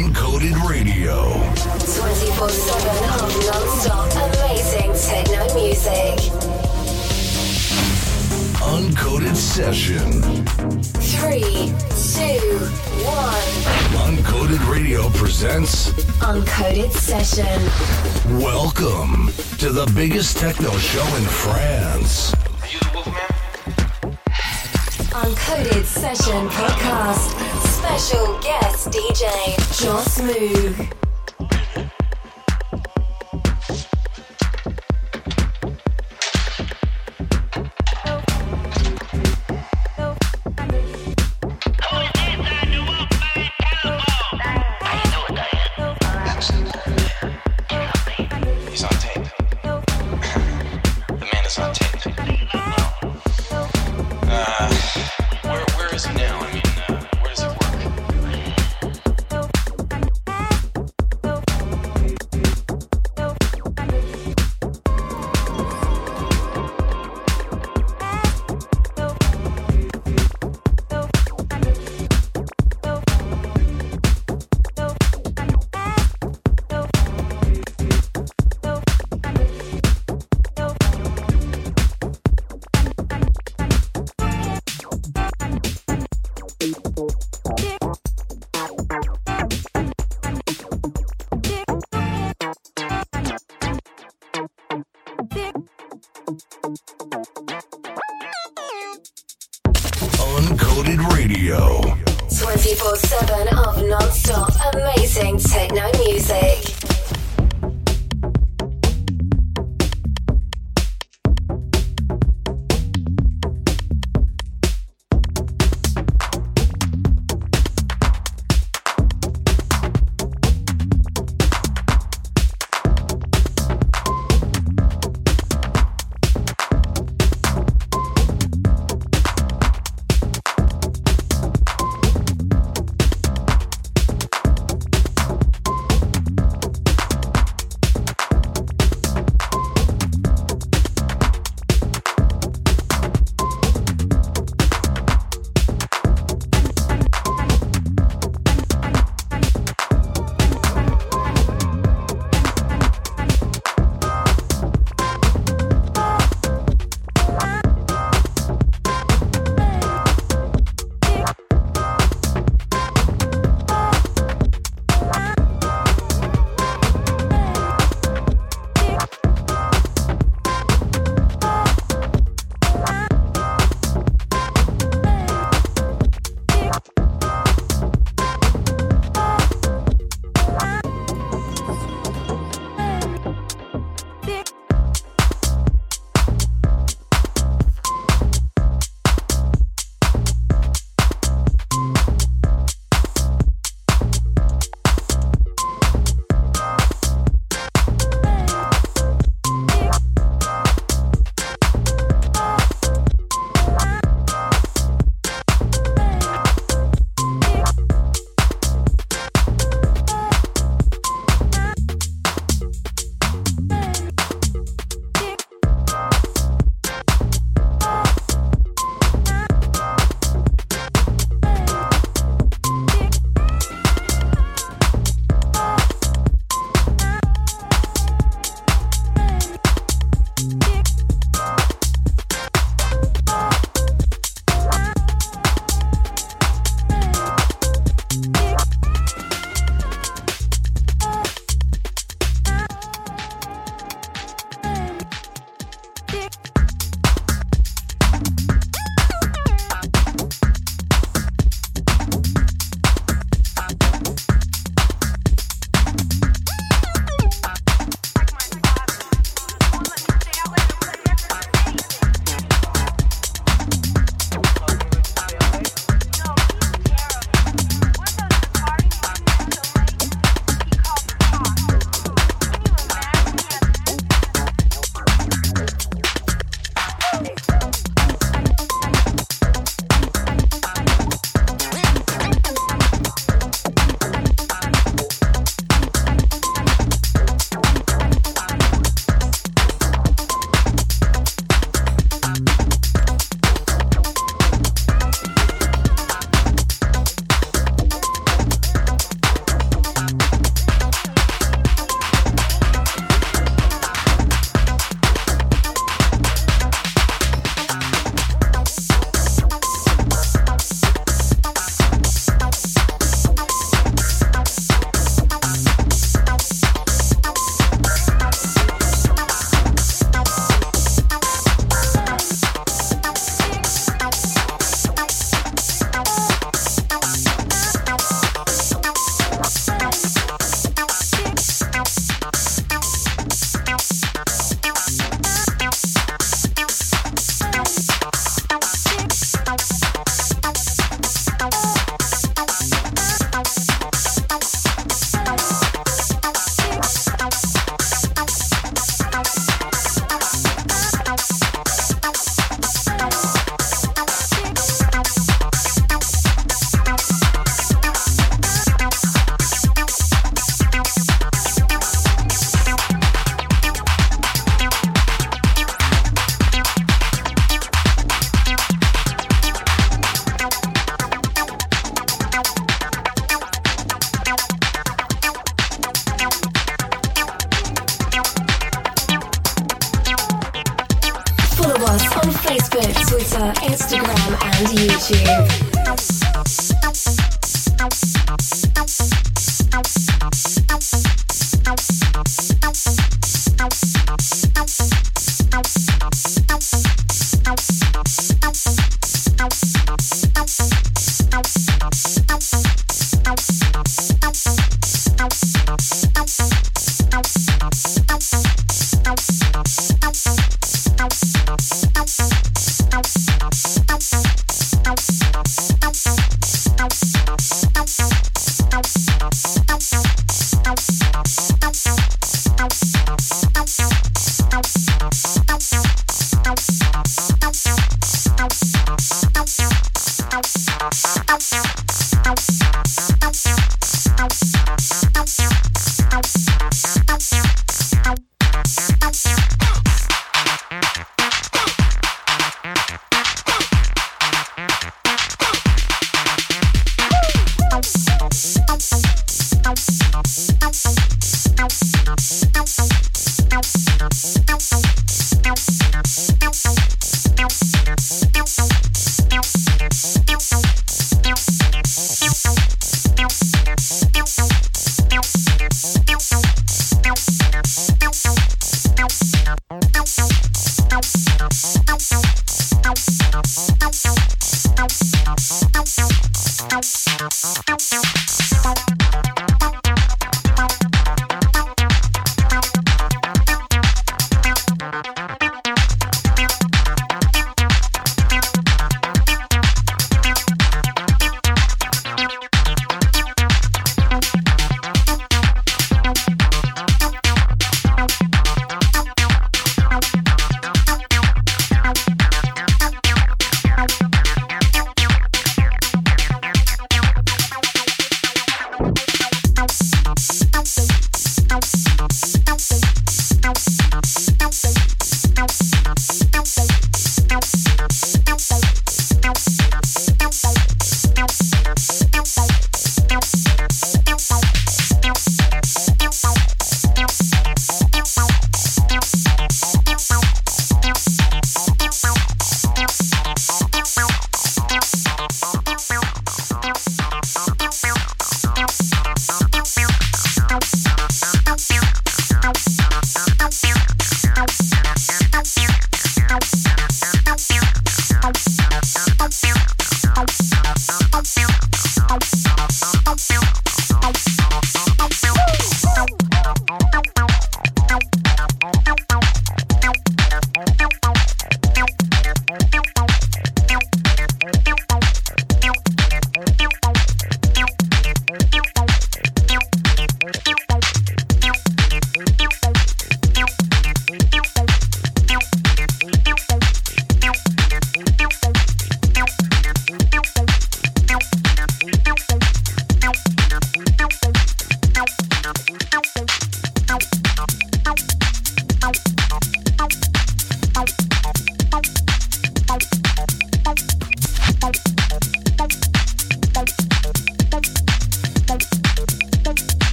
Uncoded Radio. 24 7 of non stop amazing techno music. Uncoded Session. 3, 2, 1. Uncoded Radio presents Uncoded Session. Welcome to the biggest techno show in France. Uncoded Session Podcast. Special guest DJ Joss Moog.